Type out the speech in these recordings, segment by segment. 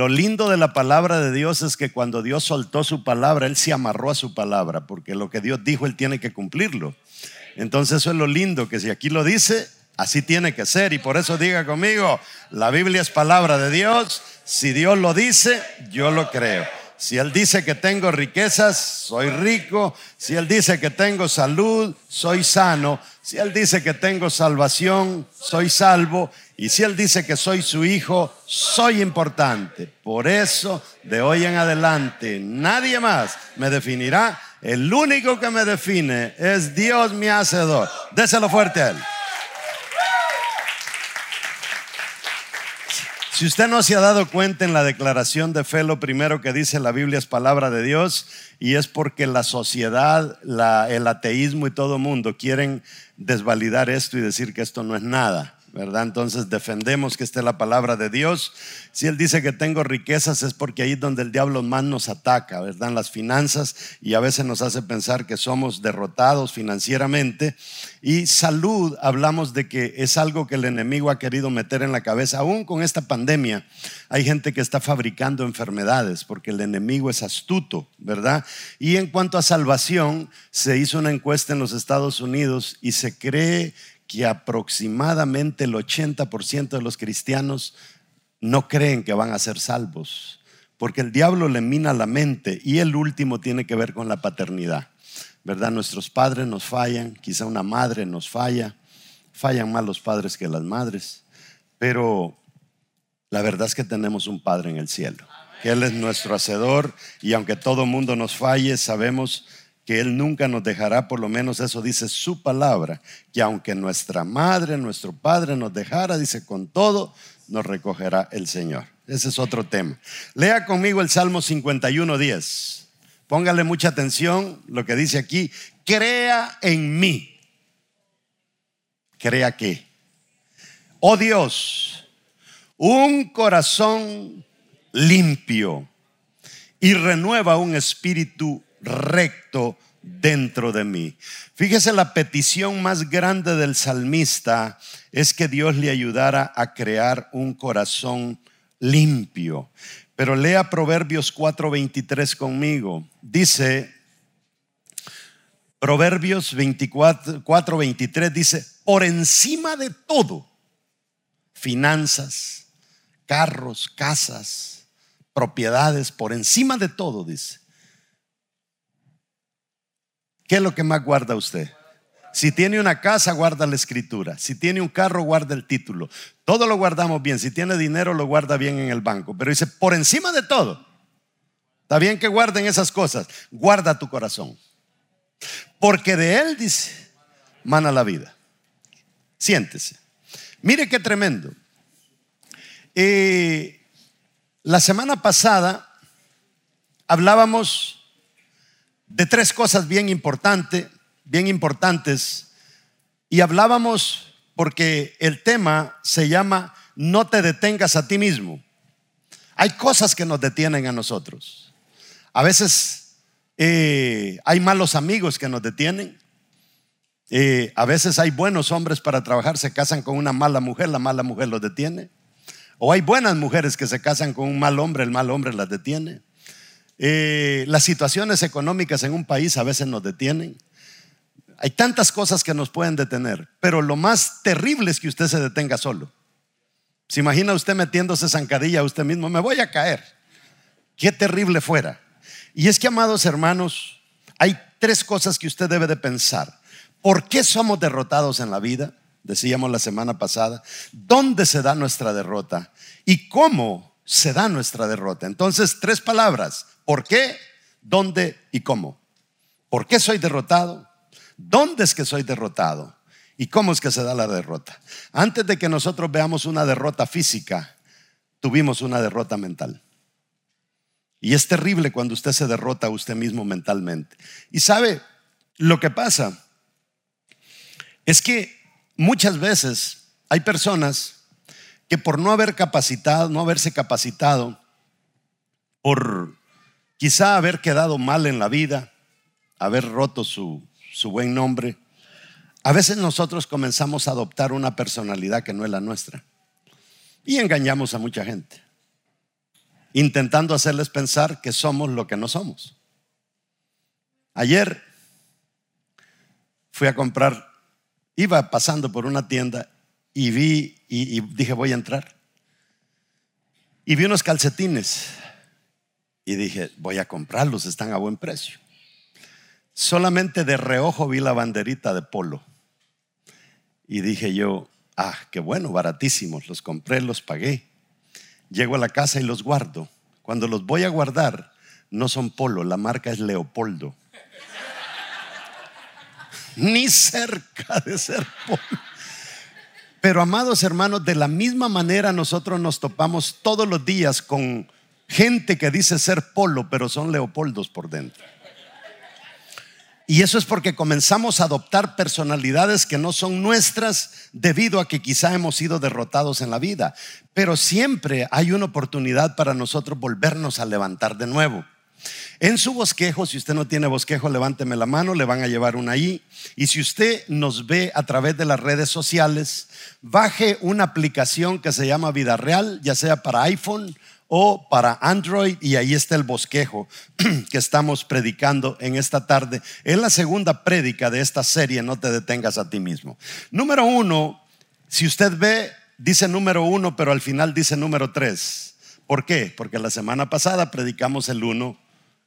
Lo lindo de la palabra de Dios es que cuando Dios soltó su palabra, Él se amarró a su palabra, porque lo que Dios dijo, Él tiene que cumplirlo. Entonces eso es lo lindo, que si aquí lo dice, así tiene que ser. Y por eso diga conmigo, la Biblia es palabra de Dios. Si Dios lo dice, yo lo creo. Si Él dice que tengo riquezas, soy rico. Si Él dice que tengo salud, soy sano. Si Él dice que tengo salvación, soy salvo. Y si Él dice que soy su hijo, soy importante. Por eso, de hoy en adelante, nadie más me definirá. El único que me define es Dios mi hacedor. Déselo fuerte a Él. Si usted no se ha dado cuenta en la declaración de fe, lo primero que dice la Biblia es palabra de Dios y es porque la sociedad, el ateísmo y todo mundo quieren desvalidar esto y decir que esto no es nada. ¿Verdad? Entonces defendemos que esta es la palabra de Dios. Si Él dice que tengo riquezas es porque ahí es donde el diablo más nos ataca, ¿verdad? Las finanzas y a veces nos hace pensar que somos derrotados financieramente. Y salud, hablamos de que es algo que el enemigo ha querido meter en la cabeza. Aún con esta pandemia hay gente que está fabricando enfermedades porque el enemigo es astuto, ¿verdad? Y en cuanto a salvación, se hizo una encuesta en los Estados Unidos y se cree que aproximadamente el 80% de los cristianos no creen que van a ser salvos, porque el diablo le mina la mente y el último tiene que ver con la paternidad. ¿Verdad? Nuestros padres nos fallan, quizá una madre nos falla, fallan más los padres que las madres, pero la verdad es que tenemos un Padre en el cielo, que Él es nuestro hacedor y aunque todo mundo nos falle, sabemos que Él nunca nos dejará, por lo menos eso dice su palabra, que aunque nuestra madre, nuestro padre nos dejara, dice, con todo nos recogerá el Señor. Ese es otro tema. Lea conmigo el Salmo 51, 10. Póngale mucha atención lo que dice aquí. Crea en mí. Crea que. Oh Dios, un corazón limpio y renueva un espíritu recto dentro de mí. Fíjese, la petición más grande del salmista es que Dios le ayudara a crear un corazón limpio. Pero lea Proverbios 4:23 conmigo. Dice, Proverbios 24, 4:23 dice, por encima de todo, finanzas, carros, casas, propiedades, por encima de todo, dice ¿Qué es lo que más guarda usted? Si tiene una casa, guarda la escritura. Si tiene un carro, guarda el título. Todo lo guardamos bien. Si tiene dinero, lo guarda bien en el banco. Pero dice, por encima de todo, está bien que guarden esas cosas. Guarda tu corazón. Porque de él, dice, mana la vida. Siéntese. Mire qué tremendo. Eh, la semana pasada hablábamos de tres cosas bien importantes, bien importantes. Y hablábamos porque el tema se llama no te detengas a ti mismo. Hay cosas que nos detienen a nosotros. A veces eh, hay malos amigos que nos detienen. Eh, a veces hay buenos hombres para trabajar, se casan con una mala mujer, la mala mujer los detiene. O hay buenas mujeres que se casan con un mal hombre, el mal hombre las detiene. Eh, las situaciones económicas en un país a veces nos detienen. Hay tantas cosas que nos pueden detener, pero lo más terrible es que usted se detenga solo. ¿Se imagina usted metiéndose zancadilla a usted mismo? Me voy a caer. Qué terrible fuera. Y es que, amados hermanos, hay tres cosas que usted debe de pensar. ¿Por qué somos derrotados en la vida? Decíamos la semana pasada. ¿Dónde se da nuestra derrota? ¿Y cómo se da nuestra derrota? Entonces, tres palabras. ¿Por qué? ¿Dónde y cómo? ¿Por qué soy derrotado? ¿Dónde es que soy derrotado? ¿Y cómo es que se da la derrota? Antes de que nosotros veamos una derrota física, tuvimos una derrota mental. Y es terrible cuando usted se derrota a usted mismo mentalmente. Y sabe, lo que pasa es que muchas veces hay personas que por no haber capacitado, no haberse capacitado, por Quizá haber quedado mal en la vida, haber roto su, su buen nombre. A veces nosotros comenzamos a adoptar una personalidad que no es la nuestra y engañamos a mucha gente. intentando hacerles pensar que somos lo que no somos. Ayer fui a comprar, iba pasando por una tienda y vi y, dije voy a entrar. Y vi unos calcetines y dije voy a comprarlos, están a buen precio. Solamente de reojo vi la banderita de polo. Y dije yo, ah, qué bueno, baratísimos. Los compré, los pagué. Llego a la casa y los guardo. Cuando los voy a guardar, no son polo, la marca es Leopoldo. Ni cerca de ser polo. Pero amados hermanos, de la misma manera nosotros nos topamos todos los días con gente que dice ser polo, pero son leopoldos por dentro. Y eso es porque comenzamos a adoptar personalidades que no son nuestras debido a que quizá hemos sido derrotados en la vida. Pero siempre hay una oportunidad para nosotros volvernos a levantar de nuevo. En su bosquejo, si usted no tiene bosquejo, levánteme la mano, le van a llevar una ahí. Y si usted nos ve a través de las redes sociales, baje una aplicación que se llama Vida Real, ya sea para iPhone o para Android y ahí está el bosquejo que estamos predicando en esta tarde. Es la segunda prédica de esta serie, no te detengas a ti mismo. Número uno, si usted ve, dice número uno, pero al final dice número tres. ¿Por qué? Porque la semana pasada predicamos el uno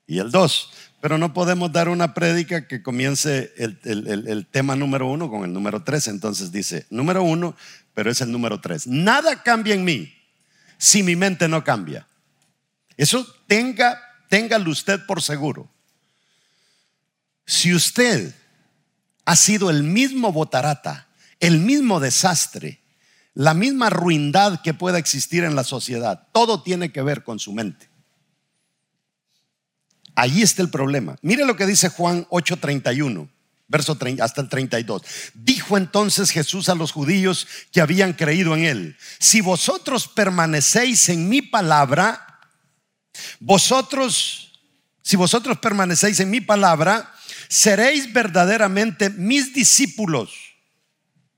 y el dos. Pero no podemos dar una prédica que comience el, el, tema número uno con el número tres. Entonces dice número uno, pero es el número tres. Nada cambia en mí si mi mente no cambia. Eso tenga, téngalo usted por seguro. Si usted ha sido el mismo botarata, el mismo desastre, la misma ruindad que pueda existir en la sociedad, todo tiene que ver con su mente. Allí está el problema. Mire lo que dice Juan 8:31 verso 30, hasta el 32. Dijo entonces Jesús a los judíos que habían creído en él, si vosotros permanecéis en mi palabra, vosotros, si vosotros permanecéis en mi palabra, seréis verdaderamente mis discípulos.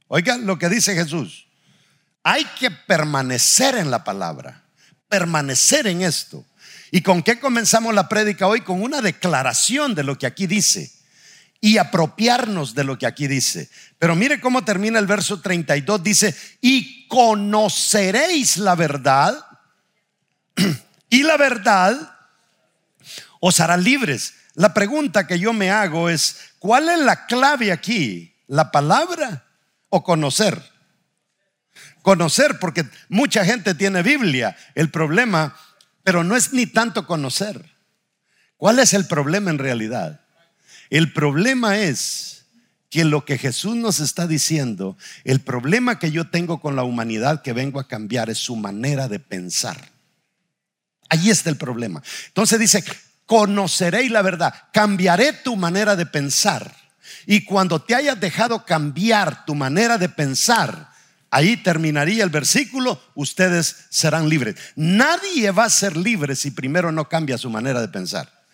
Oigan lo que dice Jesús. Hay que permanecer en la palabra, permanecer en esto. ¿Y con qué comenzamos la prédica hoy? Con una declaración de lo que aquí dice y apropiarnos de lo que aquí dice. Pero mire cómo termina el verso 32. Dice, y conoceréis la verdad y la verdad os hará libres. La pregunta que yo me hago es, ¿cuál es la clave aquí? ¿La palabra o conocer? Conocer, porque mucha gente tiene Biblia. El problema, pero no es ni tanto conocer. ¿Cuál es el problema en realidad? El problema es que lo que Jesús nos está diciendo, el problema que yo tengo con la humanidad que vengo a cambiar es su manera de pensar. Ahí está el problema. Entonces dice, conoceréis la verdad, cambiaré tu manera de pensar. Y cuando te hayas dejado cambiar tu manera de pensar, ahí terminaría el versículo, ustedes serán libres. Nadie va a ser libre si primero no cambia su manera de pensar.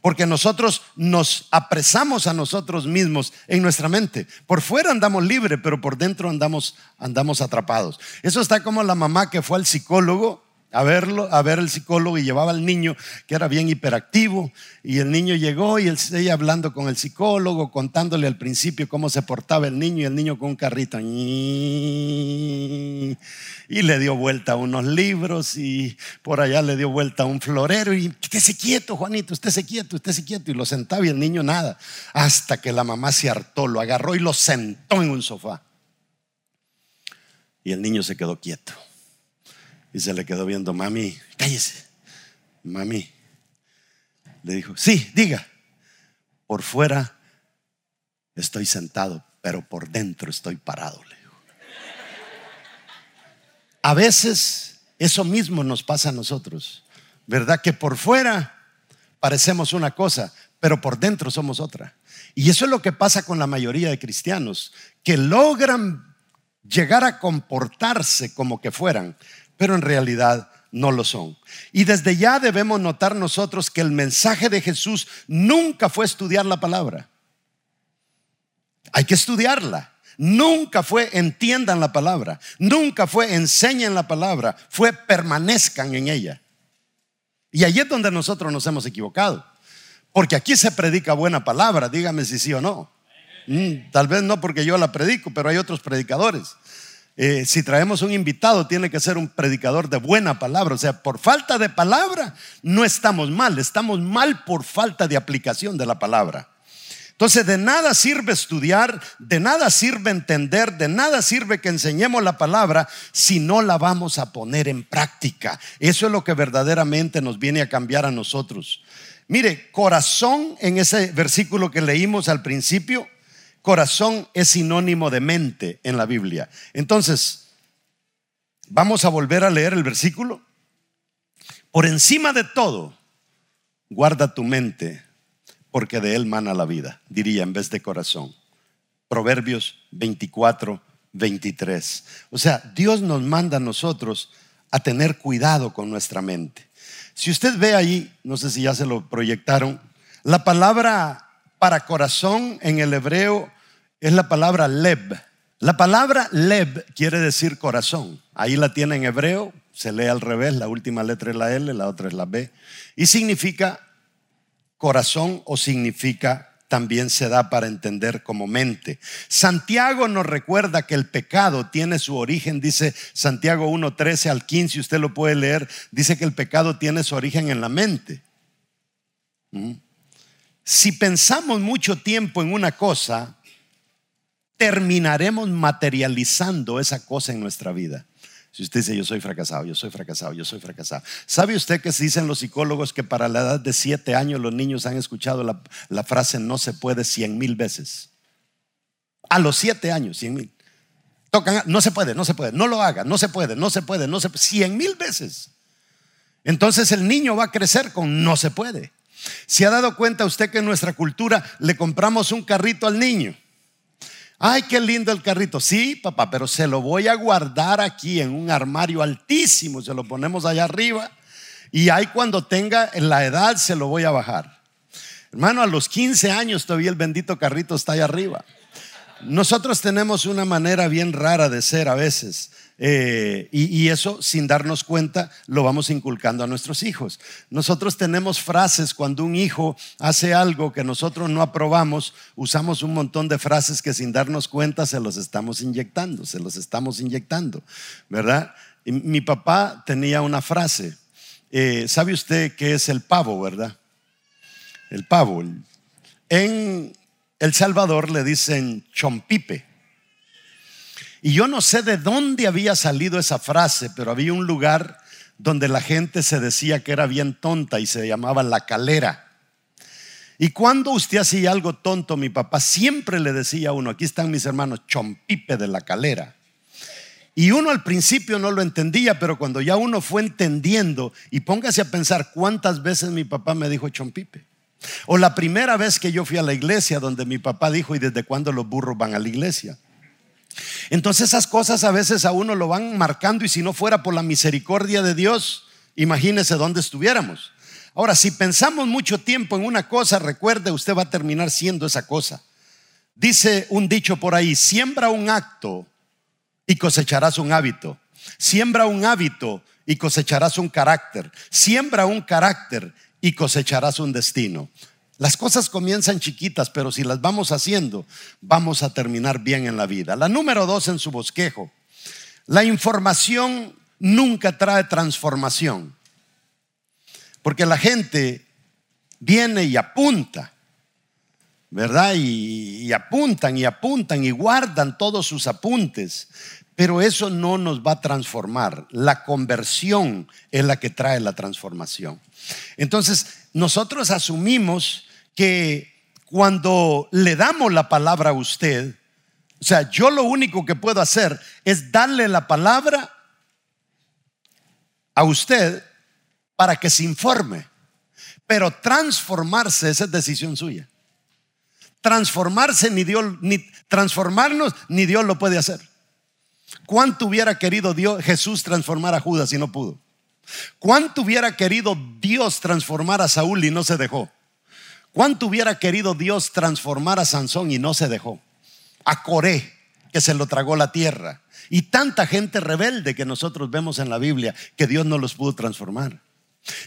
Porque nosotros nos apresamos a nosotros mismos en nuestra mente. Por fuera andamos libres, pero por dentro andamos, andamos atrapados. Eso está como la mamá que fue al psicólogo a verlo, a ver el psicólogo y llevaba al niño que era bien hiperactivo y el niño llegó y ella hablando con el psicólogo, contándole al principio cómo se portaba el niño y el niño con un carrito y le dio vuelta a unos libros y por allá le dio vuelta a un florero y estése quieto Juanito, estése quieto, estése quieto y lo sentaba y el niño nada hasta que la mamá se hartó, lo agarró y lo sentó en un sofá y el niño se quedó quieto. Y se le quedó viendo, mami, cállese. Mami. Le dijo, sí, diga. Por fuera estoy sentado, pero por dentro estoy parado. Le. A veces eso mismo nos pasa a nosotros. ¿Verdad? Que por fuera parecemos una cosa, pero por dentro somos otra. Y eso es lo que pasa con la mayoría de cristianos, que logran llegar a comportarse como que fueran, pero en realidad no lo son. Y desde ya debemos notar nosotros que el mensaje de Jesús nunca fue estudiar la palabra. Hay que estudiarla. Nunca fue entiendan la palabra. Nunca fue enseñen la palabra. Fue permanezcan en ella. Y ahí es donde nosotros nos hemos equivocado. Porque aquí se predica buena palabra, dígame si sí o no. Mm, tal vez no porque yo la predico, pero hay otros predicadores. Eh, si traemos un invitado, tiene que ser un predicador de buena palabra. O sea, por falta de palabra no estamos mal, estamos mal por falta de aplicación de la palabra. Entonces, de nada sirve estudiar, de nada sirve entender, de nada sirve que enseñemos la palabra si no la vamos a poner en práctica. Eso es lo que verdaderamente nos viene a cambiar a nosotros. Mire, corazón en ese versículo que leímos al principio, corazón es sinónimo de mente en la Biblia. Entonces, vamos a volver a leer el versículo. Por encima de todo, guarda tu mente porque de él mana la vida, diría en vez de corazón. Proverbios 24, 23. O sea, Dios nos manda a nosotros a tener cuidado con nuestra mente. Si usted ve ahí, no sé si ya se lo proyectaron, la palabra para corazón en el hebreo es la palabra leb. La palabra leb quiere decir corazón. Ahí la tiene en hebreo, se lee al revés, la última letra es la L, la otra es la B. Y significa corazón o significa también se da para entender como mente. Santiago nos recuerda que el pecado tiene su origen, dice Santiago 1, 13 al 15, usted lo puede leer, dice que el pecado tiene su origen en la mente. ¿Mm? Si pensamos mucho tiempo en una cosa, terminaremos materializando esa cosa en nuestra vida. Si usted dice, yo soy fracasado, yo soy fracasado, yo soy fracasado. ¿Sabe usted que se dicen los psicólogos que para la edad de siete años los niños han escuchado la, frase no se puede cien mil veces? A los siete años, cien mil. Tocan, no se puede, no se puede, no lo haga, no se puede, no se puede, no se puede, cien mil veces. Entonces el niño va a crecer con no se puede. ¿Se ha dado cuenta usted que en nuestra cultura le compramos un carrito al niño? Ay, qué lindo el carrito. Sí, papá, pero se lo voy a guardar aquí en un armario altísimo. Se lo ponemos allá arriba. Y ahí cuando tenga la edad se lo voy a bajar. Hermano, a los 15 años todavía el bendito carrito está allá arriba. Nosotros tenemos una manera bien rara de ser a veces. Eh, y, eso, sin darnos cuenta, lo vamos inculcando a nuestros hijos. Nosotros tenemos frases cuando un hijo hace algo que nosotros no aprobamos, usamos un montón de frases que sin darnos cuenta se los estamos inyectando, se los estamos inyectando, ¿verdad? mi papá tenía una frase, eh, ¿sabe usted qué es el pavo, verdad? El pavo. En El Salvador le dicen chompipe. Y yo no sé de dónde había salido esa frase, pero había un lugar donde la gente se decía que era bien tonta y se llamaba la calera. Y cuando usted hacía algo tonto, mi papá siempre le decía a uno, aquí están mis hermanos, chompipe de la calera. Y uno al principio no lo entendía, pero cuando ya uno fue entendiendo, y póngase a pensar cuántas veces mi papá me dijo chompipe. O la primera vez que yo fui a la iglesia donde mi papá dijo, ¿y desde cuándo los burros van a la iglesia? Entonces esas cosas a veces a uno lo van marcando y si no fuera por la misericordia de Dios, imagínese dónde estuviéramos. Ahora, si pensamos mucho tiempo en una cosa, recuerde, usted va a terminar siendo esa cosa. Dice un dicho por ahí, siembra un acto y cosecharás un hábito. Siembra un hábito y cosecharás un carácter. Siembra un carácter y cosecharás un destino. Las cosas comienzan chiquitas, pero si las vamos haciendo, vamos a terminar bien en la vida. La número dos en su bosquejo. La información nunca trae transformación. Porque la gente viene y apunta, ¿verdad? Y, y, apuntan y apuntan y guardan todos sus apuntes. Pero eso no nos va a transformar. La conversión es la que trae la transformación. Entonces, nosotros asumimos que cuando le damos la palabra a usted, o sea, yo lo único que puedo hacer es darle la palabra a usted para que se informe. Pero transformarse, esa es decisión suya. Transformarse ni Dios, ni transformarnos, ni Dios lo puede hacer. ¿Cuánto hubiera querido Dios, Jesús transformar a Judas y no pudo? ¿Cuánto hubiera querido Dios transformar a Saúl y no se dejó? ¿Cuánto hubiera querido Dios transformar a Sansón y no se dejó? A Coré, que se lo tragó la tierra. Y tanta gente rebelde que nosotros vemos en la Biblia que Dios no los pudo transformar.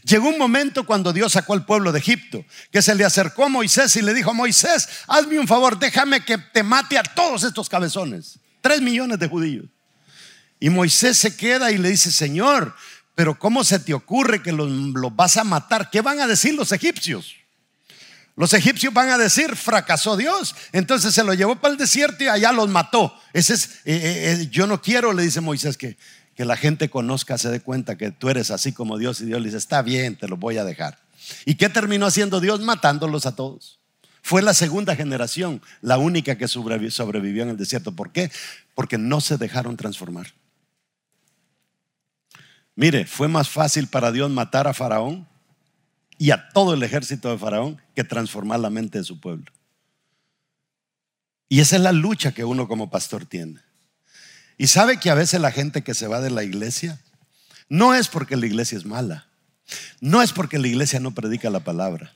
Llegó un momento cuando Dios sacó al pueblo de Egipto, que se le acercó a Moisés y le dijo, Moisés, hazme un favor, déjame que te mate a todos estos cabezones. Tres millones de judíos. Y Moisés se queda y le dice, Señor, pero ¿cómo se te ocurre que los, vas a matar? ¿Qué van a decir los egipcios? Los egipcios van a decir, fracasó Dios. Entonces se lo llevó para el desierto y allá los mató. Ese es, eh, eh, eh, yo no quiero, le dice Moisés, que, que la gente conozca, se dé cuenta que tú eres así como Dios. Y Dios le dice, está bien, te lo voy a dejar. ¿Y qué terminó haciendo Dios? Matándolos a todos. Fue la segunda generación, la única que sobrevivió en el desierto. ¿Por qué? Porque no se dejaron transformar. Mire, fue más fácil para Dios matar a Faraón y a todo el ejército de Faraón que transformar la mente de su pueblo. Y esa es la lucha que uno como pastor tiene. Y sabe que a veces la gente que se va de la iglesia no es porque la iglesia es mala, no es porque la iglesia no predica la palabra,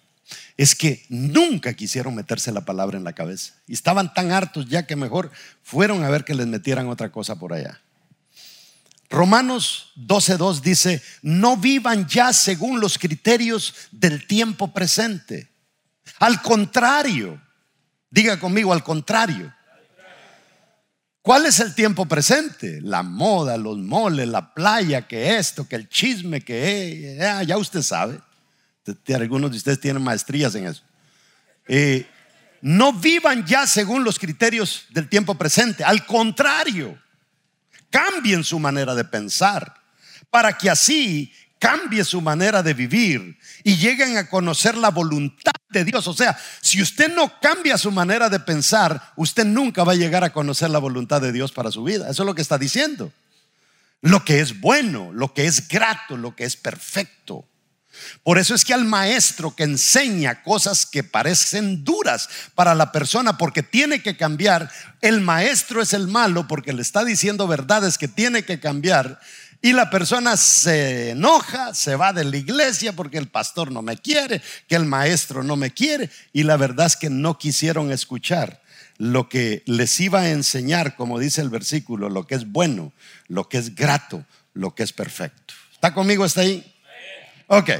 es que nunca quisieron meterse la palabra en la cabeza. Y estaban tan hartos ya que mejor fueron a ver que les metieran otra cosa por allá. Romanos 12.2 dice, no vivan ya según los criterios del tiempo presente. Al contrario, diga conmigo, al contrario. ¿Cuál es el tiempo presente? La moda, los moles, la playa, que esto, que el chisme, que eh, ya usted sabe. Algunos de ustedes tienen maestrías en eso. Eh, no vivan ya según los criterios del tiempo presente. Al contrario, cambien su manera de pensar para que así cambie su manera de vivir y lleguen a conocer la voluntad de Dios. O sea, si usted no cambia su manera de pensar, usted nunca va a llegar a conocer la voluntad de Dios para su vida. Eso es lo que está diciendo. Lo que es bueno, lo que es grato, lo que es perfecto. Por eso es que al maestro que enseña cosas que parecen duras para la persona porque tiene que cambiar, el maestro es el malo porque le está diciendo verdades que tiene que cambiar y la persona se enoja, se va de la iglesia porque el pastor no me quiere, que el maestro no me quiere y la verdad es que no quisieron escuchar lo que les iba a enseñar, como dice el versículo, lo que es bueno, lo que es grato, lo que es perfecto. ¿Está conmigo hasta ahí? Ok.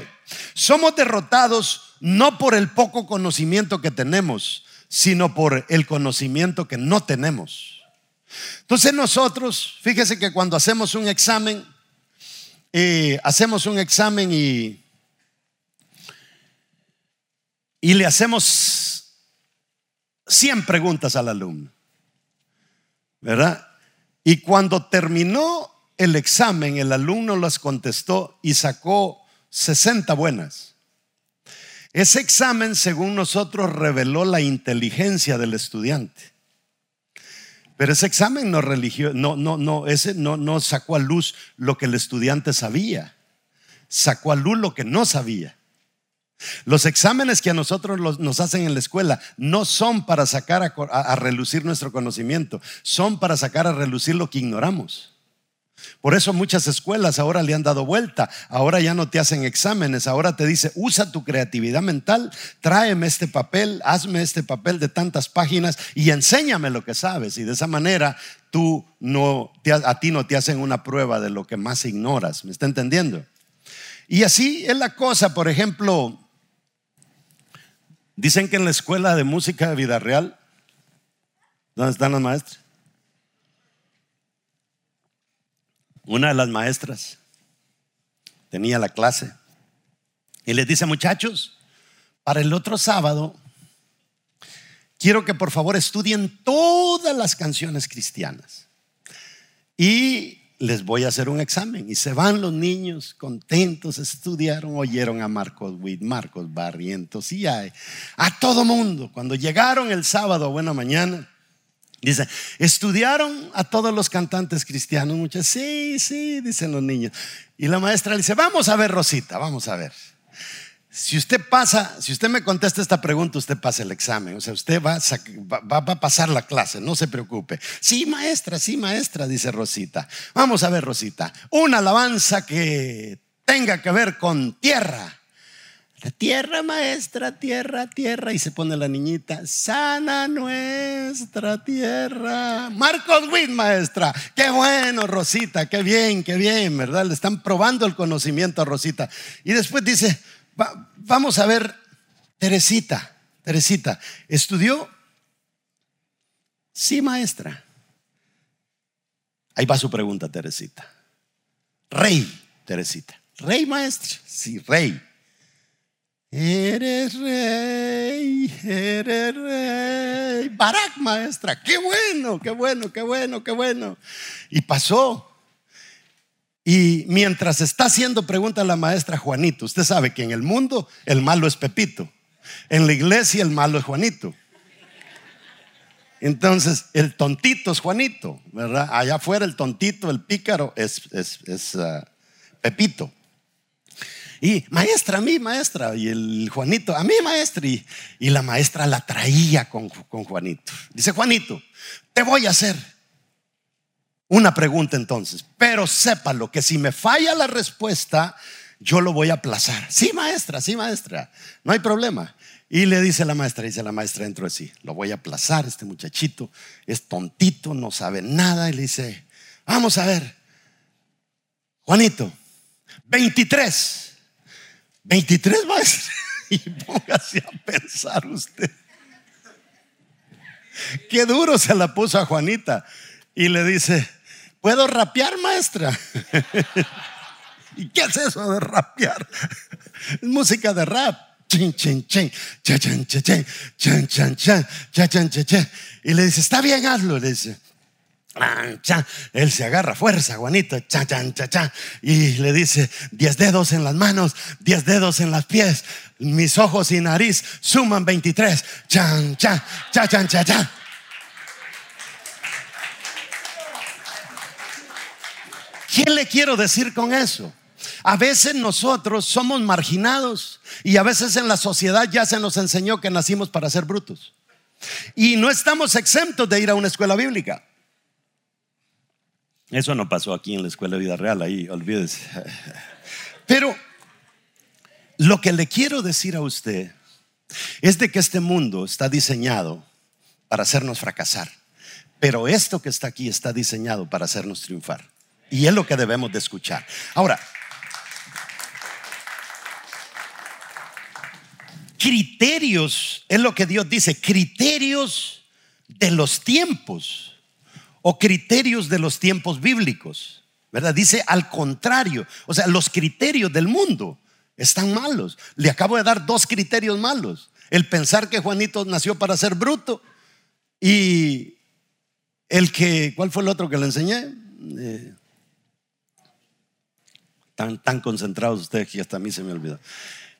Somos derrotados no por el poco conocimiento que tenemos, sino por el conocimiento que no tenemos. Entonces nosotros, fíjese que cuando hacemos un examen, eh, hacemos un examen y, y le hacemos 100 preguntas al alumno, ¿verdad? Y cuando terminó el examen, el alumno las contestó y sacó 60 buenas. Ese examen, según nosotros, reveló la inteligencia del estudiante. Pero ese examen no religió, no, no, no, ese no, no sacó a luz lo que el estudiante sabía. Sacó a luz lo que no sabía. Los exámenes que a nosotros nos hacen en la escuela no son para sacar a relucir nuestro conocimiento, son para sacar a relucir lo que ignoramos. Por eso muchas escuelas ahora le han dado vuelta. Ahora ya no te hacen exámenes. Ahora te dice, usa tu creatividad mental, tráeme este papel, hazme este papel de tantas páginas y enséñame lo que sabes. Y de esa manera tú no, a ti no te hacen una prueba de lo que más ignoras. ¿Me está entendiendo? Y así es la cosa. Por ejemplo, dicen que en la escuela de música de vida real, ¿dónde están los maestros? Una de las maestras tenía la clase y les dice, muchachos, para el otro sábado, quiero que por favor estudien todas las canciones cristianas. Y les voy a hacer un examen. Y se van los niños contentos, estudiaron, oyeron a Marcos Witt, Marcos Barrientos y a, a todo mundo. Cuando llegaron el sábado, buena mañana, Dice, ¿estudiaron a todos los cantantes cristianos? Muchas, sí, sí, dicen los niños. Y la maestra le dice, vamos a ver, Rosita, vamos a ver. Si usted pasa, si usted me contesta esta pregunta, usted pasa el examen. O sea, usted va va a pasar la clase, no se preocupe. Sí, maestra, sí, maestra, dice Rosita. Vamos a ver, Rosita. Una alabanza que tenga que ver con tierra. Tierra maestra, tierra, tierra. Y se pone la niñita, sana nuestra tierra. Marcos Witt, maestra. Qué bueno, Rosita, qué bien, qué bien, ¿verdad? Le están probando el conocimiento a Rosita. Y después dice, vamos a ver, Teresita, Teresita, ¿estudió? Sí, maestra. Ahí va su pregunta, Teresita. Rey, Teresita. Rey, maestra. Sí, rey. Eres rey, eres rey. Barak, maestra. Qué bueno, qué bueno, qué bueno, qué bueno. Y pasó. Y mientras está haciendo pregunta la maestra Juanito, usted sabe que en el mundo el malo es Pepito. En la iglesia el malo es Juanito. Entonces, el tontito es Juanito, ¿verdad? Allá afuera el tontito, el pícaro es, es, ah, Pepito. Y maestra, a mí, maestra. Y el Juanito, a mí, maestra. Y, la maestra la traía con, con Juanito. Dice, Juanito, te voy a hacer una pregunta entonces, pero sépalo que si me falla la respuesta, yo lo voy a aplazar. Sí, maestra, sí, maestra, no hay problema. Y le dice la maestra, dice la maestra dentro de sí, lo voy a aplazar, este muchachito es tontito, no sabe nada. Y le dice, vamos a ver, Juanito, 23, 23 maestra. Y póngase a pensar usted. Qué duro se la puso a Juanita. Y le dice, ¿puedo rapear, maestra? ¿Y qué es eso de rapear? Es música de rap. Chin, chin, chin, chan, chan, chan, chan, chan. Y le dice, está bien, hazlo. Le dice, él se agarra fuerza, Juanito, cha, chan, cha, cha, y le dice, diez dedos en las manos, diez dedos en las pies, mis ojos y nariz suman 23, chan, chan, cha, chan, cha, cha. ¿Qué le quiero decir con eso? A veces nosotros somos marginados y a veces en la sociedad ya se nos enseñó que nacimos para ser brutos. Y no estamos exentos de ir a una escuela bíblica. Eso no pasó aquí en la escuela de vida real, ahí olvídese. Pero lo que le quiero decir a usted es de que este mundo está diseñado para hacernos fracasar. Pero esto que está aquí está diseñado para hacernos triunfar. Y es lo que debemos de escuchar. Ahora, criterios, es lo que Dios dice, criterios de los tiempos o criterios de los tiempos bíblicos, ¿verdad? Dice al contrario, o sea, los criterios del mundo están malos. Le acabo de dar dos criterios malos. El pensar que Juanito nació para ser bruto y el que, ¿cuál fue el otro que le enseñé? Eh, tan, tan concentrados ustedes que hasta a mí se me olvidó.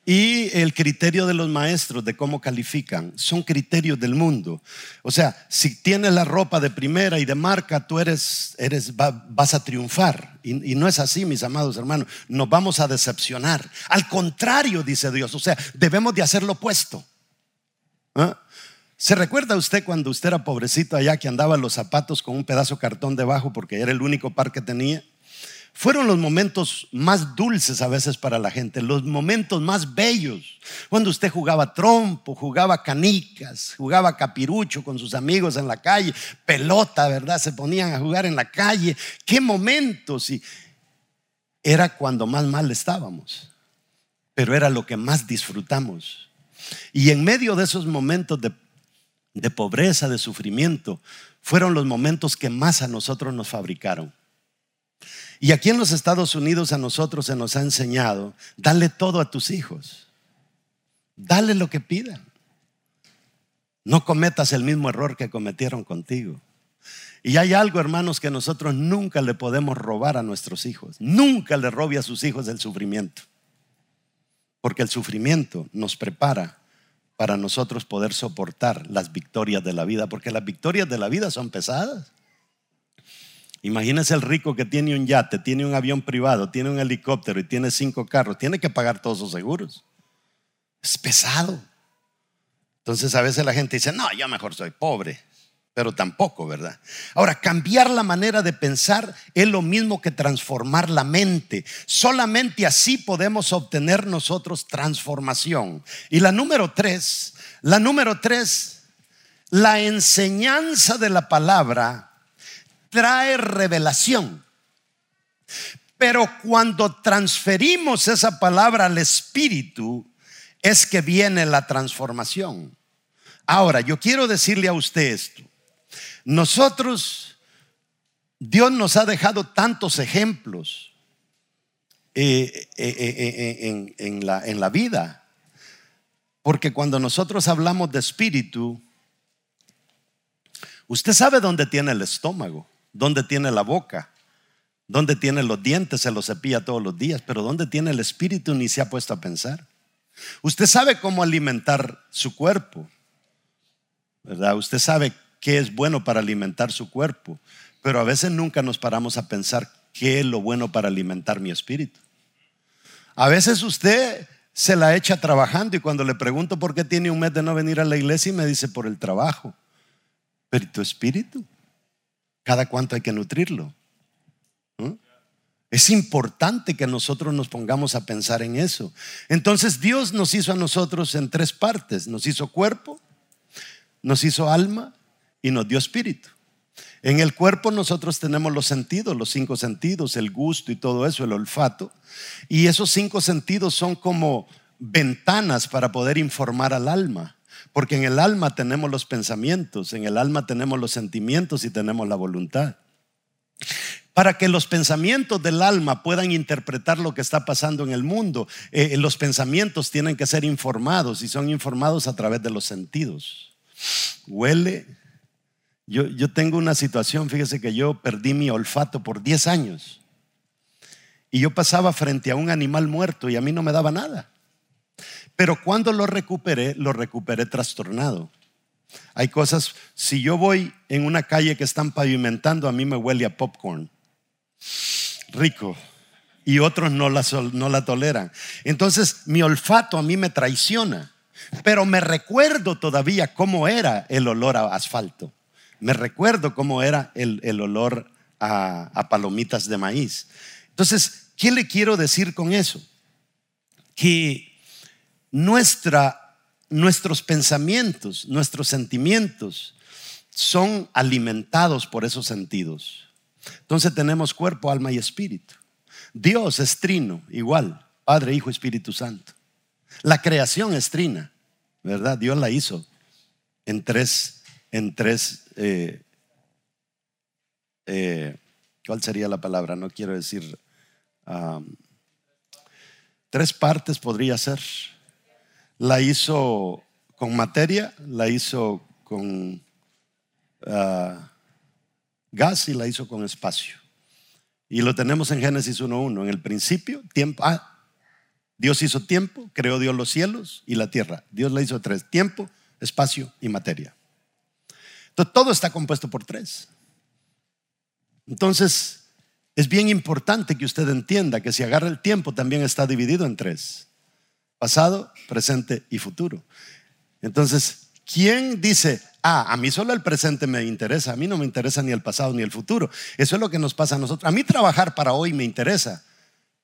Y el criterio de los maestros de cómo califican son criterios del mundo. O sea, si tienes la ropa de primera y de marca, tú eres, eres vas a triunfar. Y, no es así, mis amados hermanos. Nos vamos a decepcionar. Al contrario, dice Dios. O sea, debemos de hacer lo opuesto. ¿Ah? ¿Se recuerda usted cuando usted era pobrecito allá que andaba los zapatos con un pedazo de cartón debajo porque era el único par que tenía? Fueron los momentos más dulces a veces para la gente, los momentos más bellos. Cuando usted jugaba trompo, jugaba canicas, jugaba capirucho con sus amigos en la calle, pelota, ¿verdad? Se ponían a jugar en la calle. Qué momentos. Y era cuando más mal estábamos, pero era lo que más disfrutamos. Y en medio de esos momentos de, de pobreza, de sufrimiento, fueron los momentos que más a nosotros nos fabricaron. Y aquí en los Estados Unidos a nosotros se nos ha enseñado, dale todo a tus hijos. Dale lo que pidan. No cometas el mismo error que cometieron contigo. Y hay algo, hermanos, que nosotros nunca le podemos robar a nuestros hijos. Nunca le robe a sus hijos el sufrimiento. Porque el sufrimiento nos prepara para nosotros poder soportar las victorias de la vida. Porque las victorias de la vida son pesadas. Imagínese el rico que tiene un yate, tiene un avión privado, tiene un helicóptero y tiene cinco carros. Tiene que pagar todos sus seguros. Es pesado. Entonces a veces la gente dice, no, yo mejor soy pobre. Pero tampoco, ¿verdad? Ahora, cambiar la manera de pensar es lo mismo que transformar la mente. Solamente así podemos obtener nosotros transformación. Y la número tres, la número tres la enseñanza de la palabra trae revelación. Pero cuando transferimos esa palabra al Espíritu, es que viene la transformación. Ahora, yo quiero decirle a usted esto. Nosotros, Dios nos ha dejado tantos ejemplos eh, eh, eh, en, la, en la vida. Porque cuando nosotros hablamos de espíritu, usted sabe dónde tiene el estómago, dónde tiene la boca, dónde tiene los dientes, se los cepilla todos los días, pero dónde tiene el espíritu ni se ha puesto a pensar. Usted sabe cómo alimentar su cuerpo, ¿verdad? Usted sabe qué es bueno para alimentar su cuerpo, pero a veces nunca nos paramos a pensar qué es lo bueno para alimentar mi espíritu. A veces usted se la echa trabajando y cuando le pregunto por qué tiene un mes de no venir a la iglesia y me dice por el trabajo. Pero tu espíritu, cada cuánto hay que nutrirlo. Es importante que nosotros nos pongamos a pensar en eso. Entonces Dios nos hizo a nosotros en tres partes. Nos hizo cuerpo, nos hizo alma y nos dio espíritu. En el cuerpo nosotros tenemos los sentidos, los cinco sentidos, el gusto y todo eso, el olfato. Y esos cinco sentidos son como ventanas para poder informar al alma. Porque en el alma tenemos los pensamientos, en el alma tenemos los sentimientos y tenemos la voluntad para que los pensamientos del alma puedan interpretar lo que está pasando en el mundo. Eh, los pensamientos tienen que ser informados y son informados a través de los sentidos. Huele. Yo, yo tengo una situación, fíjese que yo perdí mi olfato por 10 años. Y yo pasaba frente a un animal muerto y a mí no me daba nada. Pero cuando lo recuperé, lo recuperé trastornado. Hay cosas, si yo voy en una calle que están pavimentando, a mí me huele a popcorn rico y otros no la, no la toleran. Entonces mi olfato a mí me traiciona, pero me recuerdo todavía cómo era el olor a asfalto. Me recuerdo cómo era el, olor a, a palomitas de maíz. Entonces, ¿qué le quiero decir con eso? Que nuestra, nuestros pensamientos, nuestros sentimientos son alimentados por esos sentidos. Entonces tenemos cuerpo, alma y espíritu. Dios es trino, igual, Padre, Hijo, Espíritu Santo. La creación es trina, ¿verdad? Dios la hizo en tres, en tres, eh, eh, ¿cuál sería la palabra? No quiero decir, tres partes podría ser. La hizo con materia, la hizo con... Ah, gas y la hizo con espacio. Y lo tenemos en Génesis 1.1. En el principio, tiempo. Ah, Dios hizo tiempo, creó Dios los cielos y la tierra. Dios la hizo tres: tiempo, espacio y materia. Entonces, todo está compuesto por tres. Entonces, es bien importante que usted entienda que si agarra el tiempo, también está dividido en tres: pasado, presente y futuro. Entonces, ¿Quién dice, ah, a mí solo el presente me interesa, a mí no me interesa ni el pasado ni el futuro? Eso es lo que nos pasa a nosotros. A mí trabajar para hoy me interesa,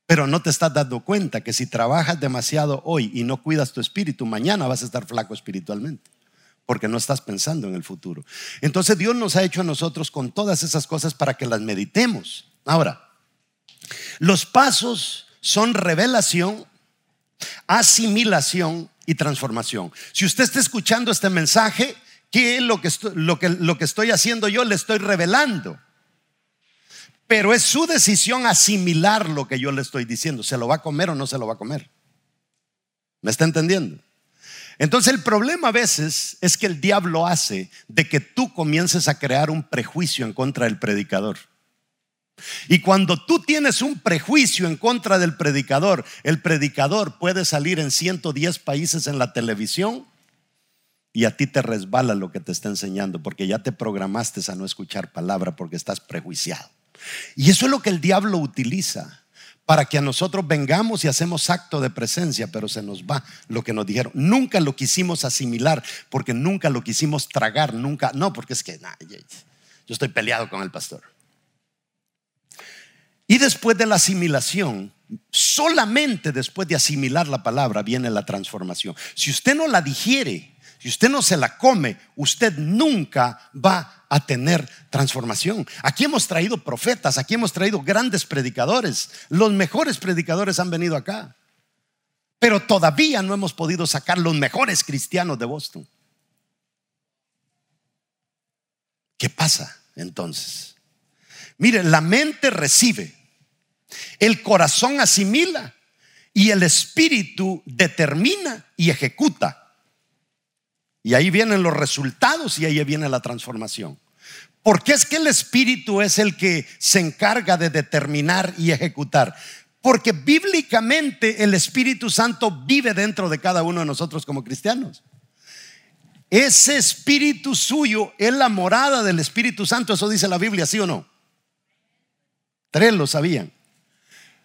pero no te estás dando cuenta que si trabajas demasiado hoy y no cuidas tu espíritu, mañana vas a estar flaco espiritualmente, porque no estás pensando en el futuro. Entonces Dios nos ha hecho a nosotros con todas esas cosas para que las meditemos. Ahora, los pasos son revelación, asimilación y transformación. Si usted está escuchando este mensaje, ¿qué es lo que, lo, que, lo que estoy haciendo yo? Le estoy revelando. Pero es su decisión asimilar lo que yo le estoy diciendo. ¿Se lo va a comer o no se lo va a comer? ¿Me está entendiendo? Entonces el problema a veces es que el diablo hace de que tú comiences a crear un prejuicio en contra del predicador. Y cuando tú tienes un prejuicio en contra del predicador, el predicador puede salir en 110 países en la televisión y a ti te resbala lo que te está enseñando porque ya te programaste a no escuchar palabra porque estás prejuiciado. Y eso es lo que el diablo utiliza para que a nosotros vengamos y hacemos acto de presencia, pero se nos va lo que nos dijeron. Nunca lo quisimos asimilar porque nunca lo quisimos tragar, nunca, no, porque es que yo estoy peleado con el pastor. Y después de la asimilación, solamente después de asimilar la palabra viene la transformación. Si usted no la digiere, si usted no se la come, usted nunca va a tener transformación. Aquí hemos traído profetas, aquí hemos traído grandes predicadores. Los mejores predicadores han venido acá. Pero todavía no hemos podido sacar los mejores cristianos de Boston. ¿Qué pasa entonces? Mire, la mente recibe, el corazón asimila y el espíritu determina y ejecuta. Y ahí vienen los resultados y ahí viene la transformación. Porque es que el espíritu es el que se encarga de determinar y ejecutar. Porque bíblicamente el Espíritu Santo vive dentro de cada uno de nosotros como cristianos. Ese espíritu suyo es la morada del Espíritu Santo, eso dice la Biblia, ¿sí o no? Tres lo sabían.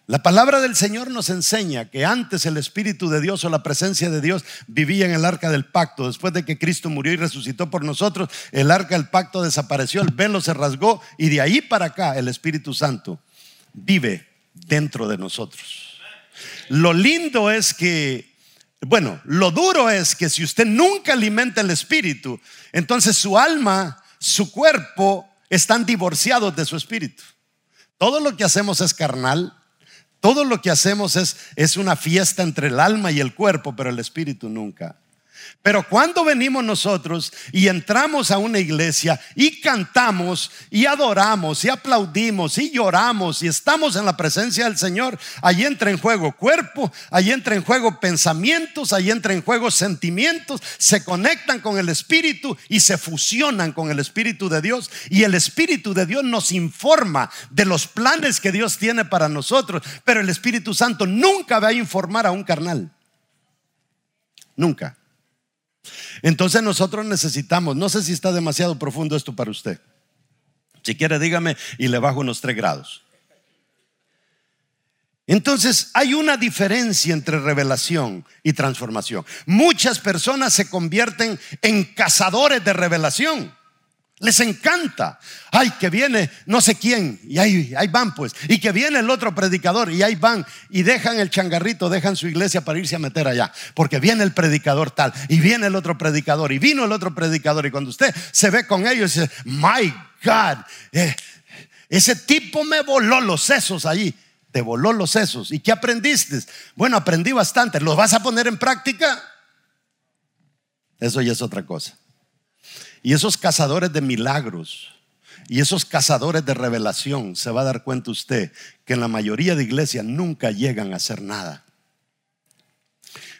La palabra del Señor nos enseña que antes el Espíritu de Dios o la presencia de Dios vivía en el arca del pacto. Después de que Cristo murió y resucitó por nosotros, el arca del pacto desapareció, el velo se rasgó y de ahí para acá el Espíritu Santo vive dentro de nosotros. Lo lindo es que, bueno, lo duro es que si usted nunca alimenta el Espíritu, entonces su alma, su cuerpo están divorciados de su Espíritu. Todo lo que hacemos es carnal todo lo que hacemos es, es una fiesta entre el alma y el cuerpo, pero el espíritu nunca. Pero cuando venimos nosotros y entramos a una iglesia y cantamos y adoramos y aplaudimos y lloramos y estamos en la presencia del Señor, ahí entra en juego cuerpo, ahí entra en juego pensamientos, ahí entra en juego sentimientos, se conectan con el Espíritu y se fusionan con el Espíritu de Dios. Y el Espíritu de Dios nos informa de los planes que Dios tiene para nosotros, pero el Espíritu Santo nunca va a informar a un carnal. Nunca. Entonces nosotros necesitamos, no sé si está demasiado profundo esto para usted. Si quiere, dígame y le bajo unos tres grados. Entonces hay una diferencia entre revelación y transformación. Muchas personas se convierten en cazadores de revelación. Les encanta. Ay, que viene no sé quién. Y ahí, ahí, van pues. Y que viene el otro predicador. Y ahí van. Y dejan el changarrito, dejan su iglesia para irse a meter allá. Porque viene el predicador tal. Y viene el otro predicador. Y vino el otro predicador. Y cuando usted se ve con ellos, dice, my God. Eh, ese tipo me voló los sesos allí. Te voló los sesos. ¿Y qué aprendiste? Bueno, aprendí bastante. ¿Los vas a poner en práctica? Eso ya es otra cosa. Y esos cazadores de milagros y esos cazadores de revelación, se va a dar cuenta usted que en la mayoría de iglesias nunca llegan a hacer nada.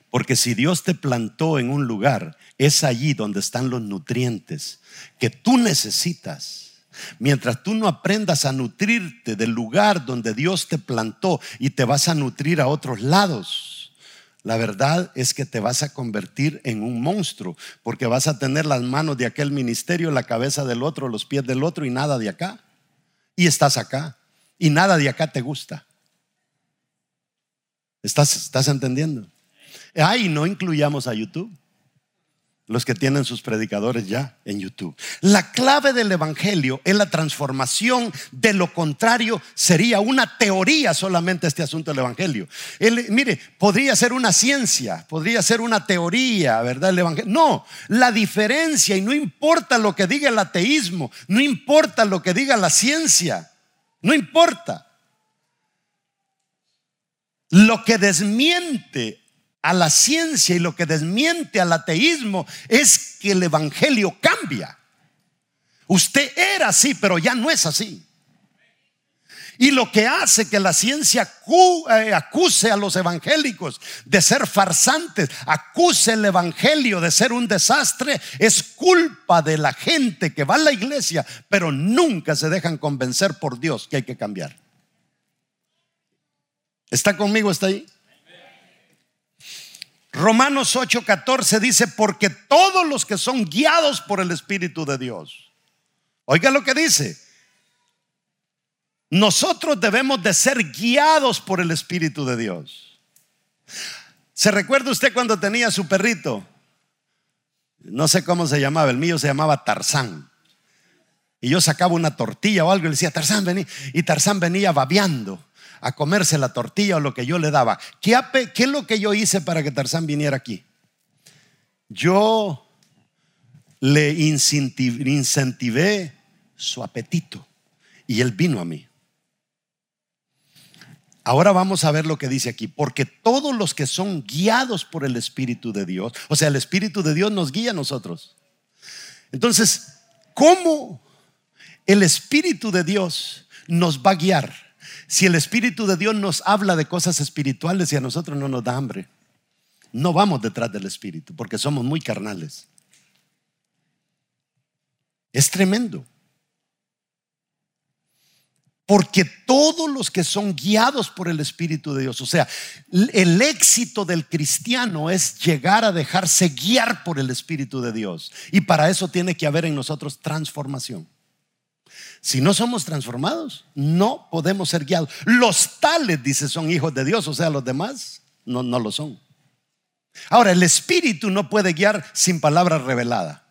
Porque si Dios te plantó en un lugar, es allí donde están los nutrientes que tú necesitas. Mientras tú no aprendas a nutrirte del lugar donde Dios te plantó y te vas a nutrir a otros lados, la verdad es que te vas a convertir en un monstruo, porque vas a tener las manos de aquel ministerio, la cabeza del otro, los pies del otro y nada de acá. Y estás acá. Y nada de acá te gusta. ¿Estás, estás entendiendo? Ay, no incluyamos a YouTube los que tienen sus predicadores ya en YouTube. La clave del Evangelio es la transformación, de lo contrario sería una teoría solamente este asunto del Evangelio. mire, podría ser una ciencia, podría ser una teoría, ¿verdad? El Evangelio. No, la diferencia y no importa lo que diga el ateísmo, no importa lo que diga la ciencia, no importa. Lo que desmiente a la ciencia y lo que desmiente al ateísmo es que el Evangelio cambia. Usted era así, pero ya no es así. Y lo que hace que la ciencia eh, acuse a los evangélicos de ser farsantes, acuse el evangelio de ser un desastre, es culpa de la gente que va a la iglesia, pero nunca se dejan convencer por Dios que hay que cambiar. ¿Está conmigo? ¿Está ahí? Romanos 8:14 dice, porque todos los que son guiados por el Espíritu de Dios, oiga lo que dice, nosotros debemos de ser guiados por el Espíritu de Dios. ¿Se recuerda usted cuando tenía su perrito? No sé cómo se llamaba, el mío se llamaba Tarzán. Y yo sacaba una tortilla o algo y le decía, Tarzán, vení. Y Tarzán venía babeando a comerse la tortilla o lo que yo le daba. ¿Qué, es lo que yo hice para que Tarzán viniera aquí? Yo le incentivé su apetito y él vino a mí. Ahora vamos a ver lo que dice aquí, porque todos los que son guiados por el Espíritu de Dios, o sea, el Espíritu de Dios nos guía a nosotros. Entonces, ¿cómo el Espíritu de Dios nos va a guiar? Si el Espíritu de Dios nos habla de cosas espirituales y a nosotros no nos da hambre, no vamos detrás del Espíritu porque somos muy carnales. Es tremendo. Porque todos los que son guiados por el Espíritu de Dios, o sea, el éxito del cristiano es llegar a dejarse guiar por el Espíritu de Dios. Y para eso tiene que haber en nosotros transformación. Si no somos transformados, no podemos ser guiados. Los tales, dice, son hijos de Dios, o sea, los demás no, no lo son. Ahora, el Espíritu no puede guiar sin palabra revelada.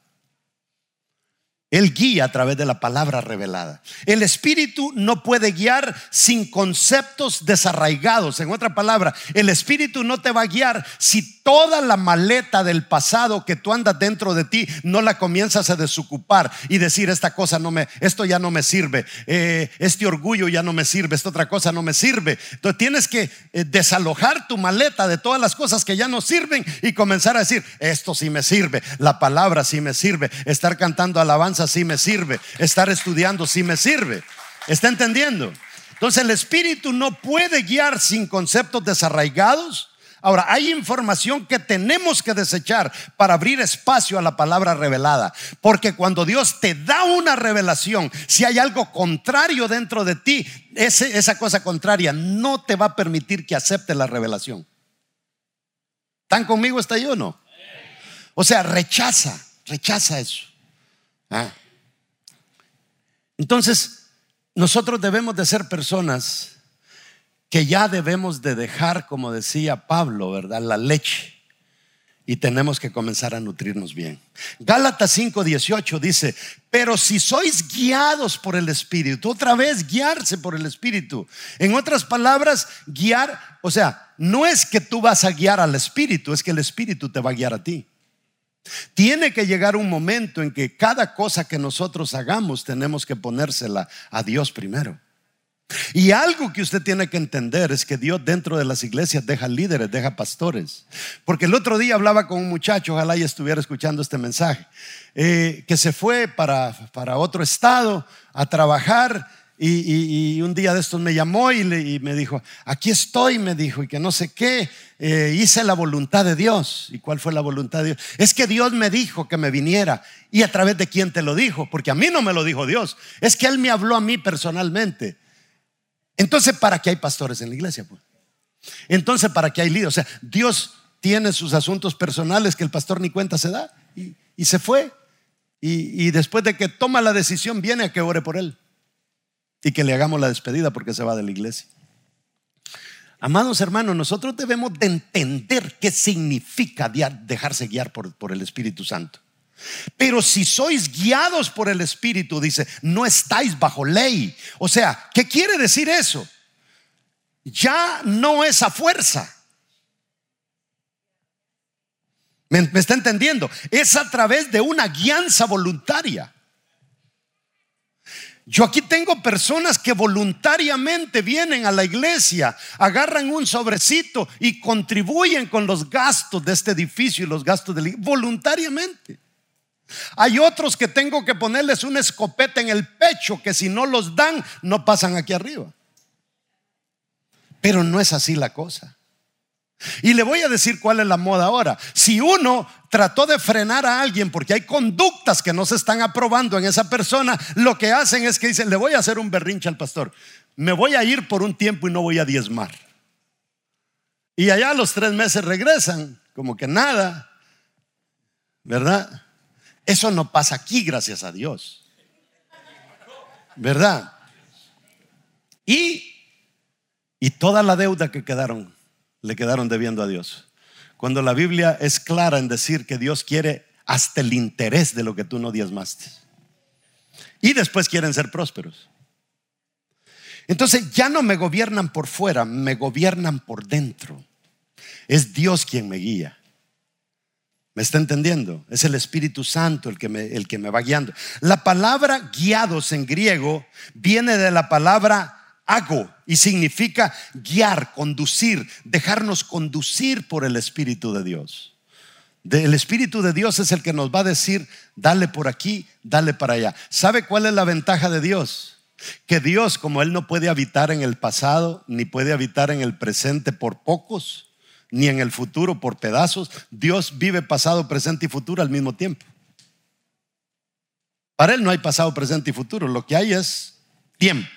Él guía a través de la palabra revelada. El Espíritu no puede guiar sin conceptos desarraigados. En otra palabra, el Espíritu no te va a guiar si toda la maleta del pasado que tú andas dentro de ti no la comienzas a desocupar y decir esta cosa no me, esto ya no me sirve, eh, este orgullo ya no me sirve, esta otra cosa no me sirve. Entonces tienes que eh, desalojar tu maleta de todas las cosas que ya no sirven y comenzar a decir esto sí me sirve, la palabra sí me sirve, estar cantando alabanza si me sirve, estar estudiando si me sirve. ¿Está entendiendo? Entonces el Espíritu no puede guiar sin conceptos desarraigados. Ahora, hay información que tenemos que desechar para abrir espacio a la palabra revelada. Porque cuando Dios te da una revelación, si hay algo contrario dentro de ti, esa cosa contraria no te va a permitir que acepte la revelación. ¿Están conmigo está yo o no? O sea, rechaza, rechaza eso. Ah. Entonces, nosotros debemos de ser personas que ya debemos de dejar, como decía Pablo, ¿verdad? La leche. Y tenemos que comenzar a nutrirnos bien. Gálatas 5:18 dice, pero si sois guiados por el Espíritu, otra vez guiarse por el Espíritu. En otras palabras, guiar, o sea, no es que tú vas a guiar al Espíritu, es que el Espíritu te va a guiar a ti. Tiene que llegar un momento en que cada cosa que nosotros hagamos tenemos que ponérsela a Dios primero. Y algo que usted tiene que entender es que Dios dentro de las iglesias deja líderes, deja pastores. Porque el otro día hablaba con un muchacho, ojalá y estuviera escuchando este mensaje, eh, que se fue para, para otro estado a trabajar y, un día de estos me llamó y, me dijo, aquí estoy, me dijo, y que no sé qué, eh, hice la voluntad de Dios. ¿Y cuál fue la voluntad de Dios? Es que Dios me dijo que me viniera. ¿Y a través de quién te lo dijo? Porque a mí no me lo dijo Dios. Es que Él me habló a mí personalmente. Entonces, ¿para qué hay pastores en la iglesia? Pues? Entonces, ¿para qué hay líderes? O sea, Dios tiene sus asuntos personales que el pastor ni cuenta se da y, se fue. y después de que toma la decisión, viene a que ore por él y que le hagamos la despedida porque se va de la iglesia. Amados hermanos, nosotros debemos de entender qué significa dejarse guiar por, el Espíritu Santo. Pero si sois guiados por el Espíritu, dice, no estáis bajo ley. O sea, ¿qué quiere decir eso? Ya no es a fuerza. ¿Me, me está entendiendo? Es a través de una guianza voluntaria. Yo aquí tengo personas que voluntariamente vienen a la iglesia, agarran un sobrecito y contribuyen con los gastos de este edificio y los gastos de la iglesia, voluntariamente. Hay otros que tengo que ponerles una escopeta en el pecho que si no los dan no pasan aquí arriba. Pero no es así la cosa. Y le voy a decir cuál es la moda ahora. Si uno trató de frenar a alguien porque hay conductas que no se están aprobando en esa persona, lo que hacen es que dicen, le voy a hacer un berrinche al pastor. Me voy a ir por un tiempo y no voy a diezmar. Y allá a los tres meses regresan, como que nada, ¿verdad? Eso no pasa aquí, gracias a Dios. ¿Verdad? Y, y toda la deuda que quedaron le quedaron debiendo a Dios. Cuando la Biblia es clara en decir que Dios quiere hasta el interés de lo que tú no diezmaste. Y después quieren ser prósperos. Entonces ya no me gobiernan por fuera, me gobiernan por dentro. Es Dios quien me guía. ¿Me está entendiendo? Es el Espíritu Santo el que, me, el que me va guiando. La palabra guiados en griego viene de la palabra hago y significa guiar, conducir, dejarnos conducir por el Espíritu de Dios. El Espíritu de Dios es el que nos va a decir, dale por aquí, dale para allá. ¿Sabe cuál es la ventaja de Dios? Que Dios, como Él no puede habitar en el pasado, ni puede habitar en el presente por pocos, ni en el futuro por pedazos. Dios vive pasado, presente y futuro al mismo tiempo. Para Él no hay pasado, presente y futuro. Lo que hay es tiempo,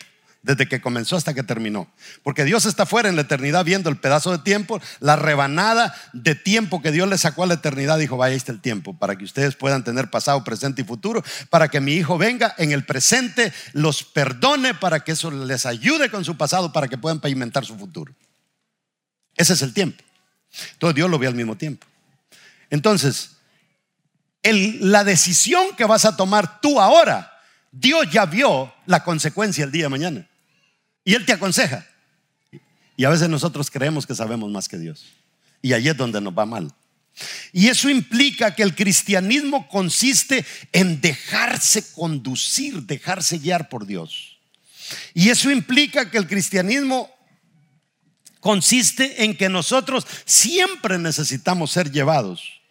desde que comenzó hasta que terminó. Porque Dios está fuera en la eternidad viendo el pedazo de tiempo, la rebanada de tiempo que Dios le sacó a la eternidad. Dijo, vaya, este el tiempo, para que ustedes puedan tener pasado, presente y futuro, para que mi hijo venga en el presente, los perdone, para que eso les ayude con su pasado, para que puedan pavimentar su futuro. Ese es el tiempo. Entonces Dios lo ve al mismo tiempo. Entonces, la decisión que vas a tomar tú ahora, Dios ya vio la consecuencia el día de mañana. Y Él te aconseja. Y a veces nosotros creemos que sabemos más que Dios. Y ahí es donde nos va mal. Y eso implica que el cristianismo consiste en dejarse conducir, dejarse guiar por Dios. Y eso implica que el cristianismo consiste en que nosotros siempre necesitamos ser llevados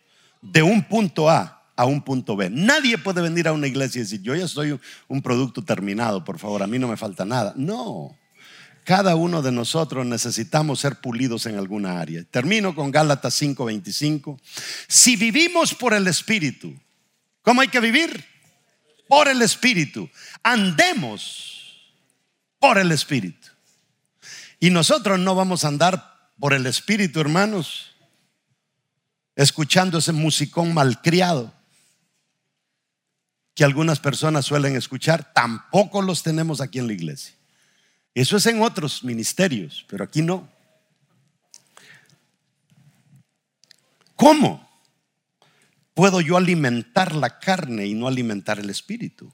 de un punto A a un punto B. Nadie puede venir a una iglesia y decir, yo ya soy un producto terminado, por favor, a mí no me falta nada. No, cada uno de nosotros necesitamos ser pulidos en alguna área. Termino con Gálatas 5:25. Si vivimos por el Espíritu, ¿cómo hay que vivir? Por el Espíritu. Andemos por el Espíritu. Y nosotros no vamos a andar por el Espíritu, hermanos, escuchando ese musicón malcriado que algunas personas suelen escuchar. Tampoco los tenemos aquí en la iglesia. Eso es en otros ministerios, pero aquí no. ¿Cómo puedo yo alimentar la carne y no alimentar el espíritu?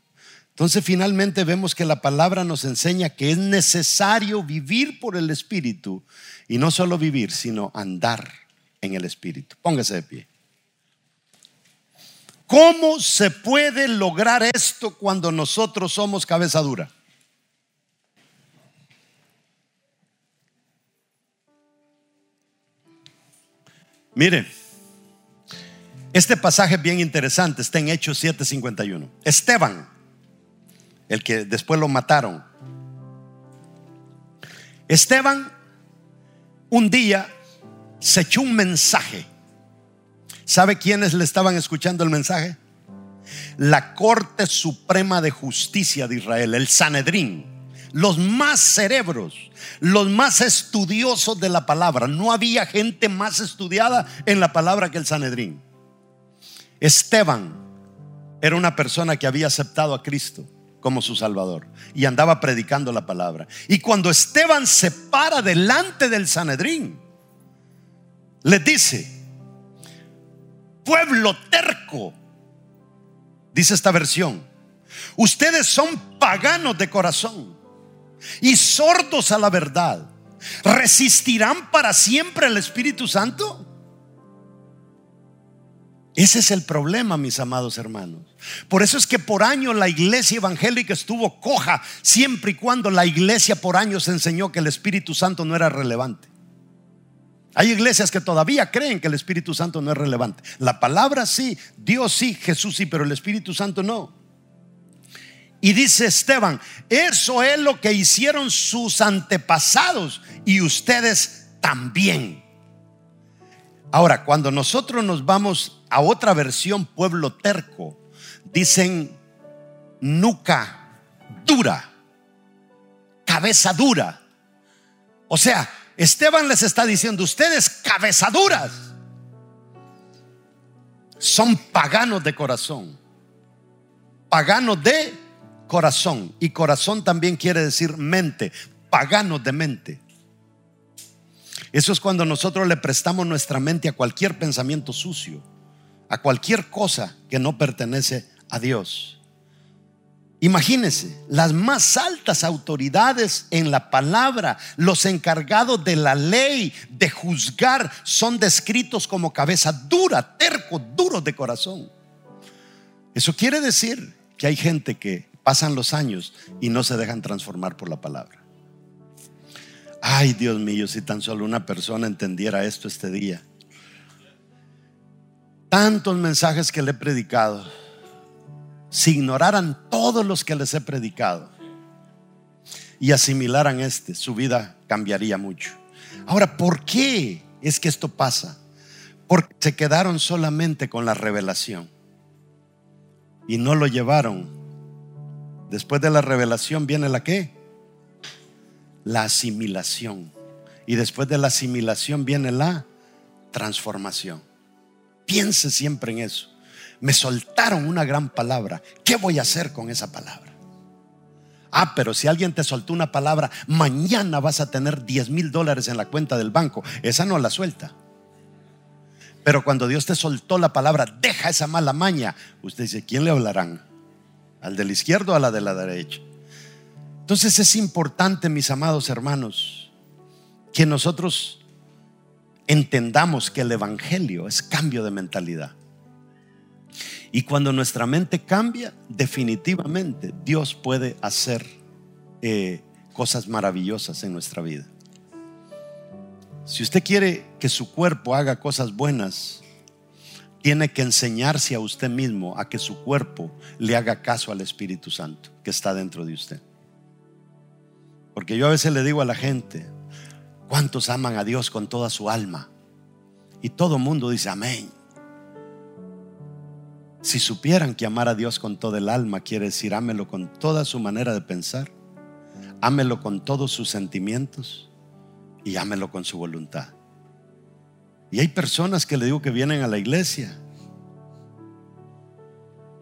Entonces finalmente vemos que la palabra nos enseña que es necesario vivir por el Espíritu y no solo vivir, sino andar en el Espíritu. Póngase de pie. ¿Cómo se puede lograr esto cuando nosotros somos cabeza dura? Mire, este pasaje es bien interesante, está en Hechos 7:51. Esteban el que después lo mataron. Esteban un día se echó un mensaje. ¿Sabe quiénes le estaban escuchando el mensaje? La Corte Suprema de Justicia de Israel, el Sanedrín, los más cerebros, los más estudiosos de la palabra. No había gente más estudiada en la palabra que el Sanedrín. Esteban era una persona que había aceptado a Cristo como su Salvador y andaba predicando la palabra. Y cuando Esteban se para delante del Sanedrín, le dice, pueblo terco, dice esta versión, ustedes son paganos de corazón y sordos a la verdad. ¿Resistirán para siempre el Espíritu Santo? Ese es el problema, mis amados hermanos. Por eso es que por años la iglesia evangélica estuvo coja, siempre y cuando la iglesia por años enseñó que el Espíritu Santo no era relevante. Hay iglesias que todavía creen que el Espíritu Santo no es relevante. La palabra sí, Dios sí, Jesús sí, pero el Espíritu Santo no. Y dice Esteban, eso es lo que hicieron sus antepasados y ustedes también. Ahora, cuando nosotros nos vamos a otra versión, pueblo terco, dicen nuca dura, cabeza dura. O sea, Esteban les está diciendo, ustedes cabezaduras son paganos de corazón. Paganos de corazón. Y corazón también quiere decir mente, paganos de mente. Eso es cuando nosotros le prestamos nuestra mente a cualquier pensamiento sucio, a cualquier cosa que no pertenece a Dios. Imagínense, las más altas autoridades en la palabra, los encargados de la ley, de juzgar, son descritos como cabeza dura, terco, duros de corazón. Eso quiere decir que hay gente que pasan los años y no se dejan transformar por la palabra. Ay, Dios mío, si tan solo una persona entendiera esto este día. Tantos mensajes que le he predicado si ignoraran todos los que les he predicado y asimilaran este, su vida cambiaría mucho. Ahora, ¿por qué es que esto pasa? Porque se quedaron solamente con la revelación y no lo llevaron. Después de la revelación viene la qué? La asimilación. Y después de la asimilación viene la transformación. Piense siempre en eso me soltaron una gran palabra. ¿Qué voy a hacer con esa palabra? Ah, pero si alguien te soltó una palabra, mañana vas a tener 10 mil dólares en la cuenta del banco. Esa no la suelta. Pero cuando Dios te soltó la palabra, deja esa mala maña. Usted dice, ¿quién le hablarán? ¿Al del izquierdo o a la de la derecha? Entonces es importante, mis amados hermanos, que nosotros entendamos que el Evangelio es cambio de mentalidad. Y cuando nuestra mente cambia, definitivamente Dios puede hacer eh, cosas maravillosas en nuestra vida. Si usted quiere que su cuerpo haga cosas buenas, tiene que enseñarse a usted mismo a que su cuerpo le haga caso al Espíritu Santo que está dentro de usted. Porque yo a veces le digo a la gente, ¿cuántos aman a Dios con toda su alma? Y todo el mundo dice amén. Si supieran que amar a Dios con todo el alma quiere decir ámelo con toda su manera de pensar, ámelo con todos sus sentimientos y ámelo con su voluntad. Y hay personas que le digo que vienen a la iglesia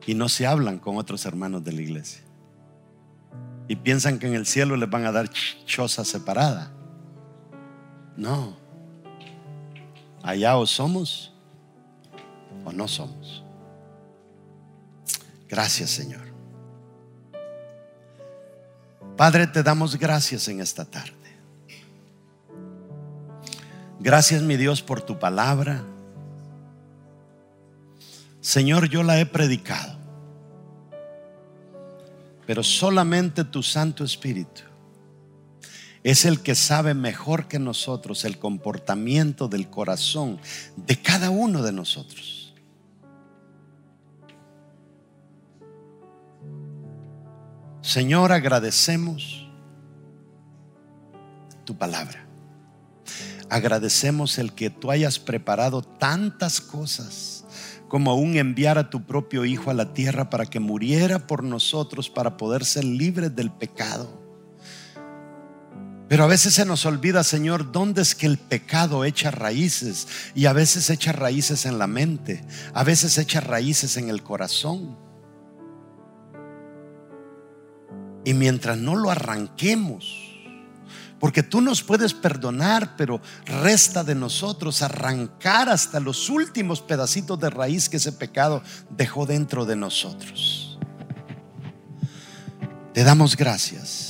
y no se hablan con otros hermanos de la iglesia. Y piensan que en el cielo les van a dar choza separada. No. Allá o somos o no somos. Gracias, Señor. Padre, te damos gracias en esta tarde. Gracias, mi Dios, por tu palabra. Señor, yo la he predicado, pero solamente tu Santo Espíritu es el que sabe mejor que nosotros el comportamiento del corazón de cada uno de nosotros. Señor, agradecemos tu palabra. Agradecemos el que tú hayas preparado tantas cosas como aún enviar a tu propio Hijo a la tierra para que muriera por nosotros, para poder ser libres del pecado. Pero a veces se nos olvida, Señor, dónde es que el pecado echa raíces. Y a veces echa raíces en la mente, a veces echa raíces en el corazón. Y mientras no lo arranquemos, porque tú nos puedes perdonar, pero resta de nosotros arrancar hasta los últimos pedacitos de raíz que ese pecado dejó dentro de nosotros. Te damos gracias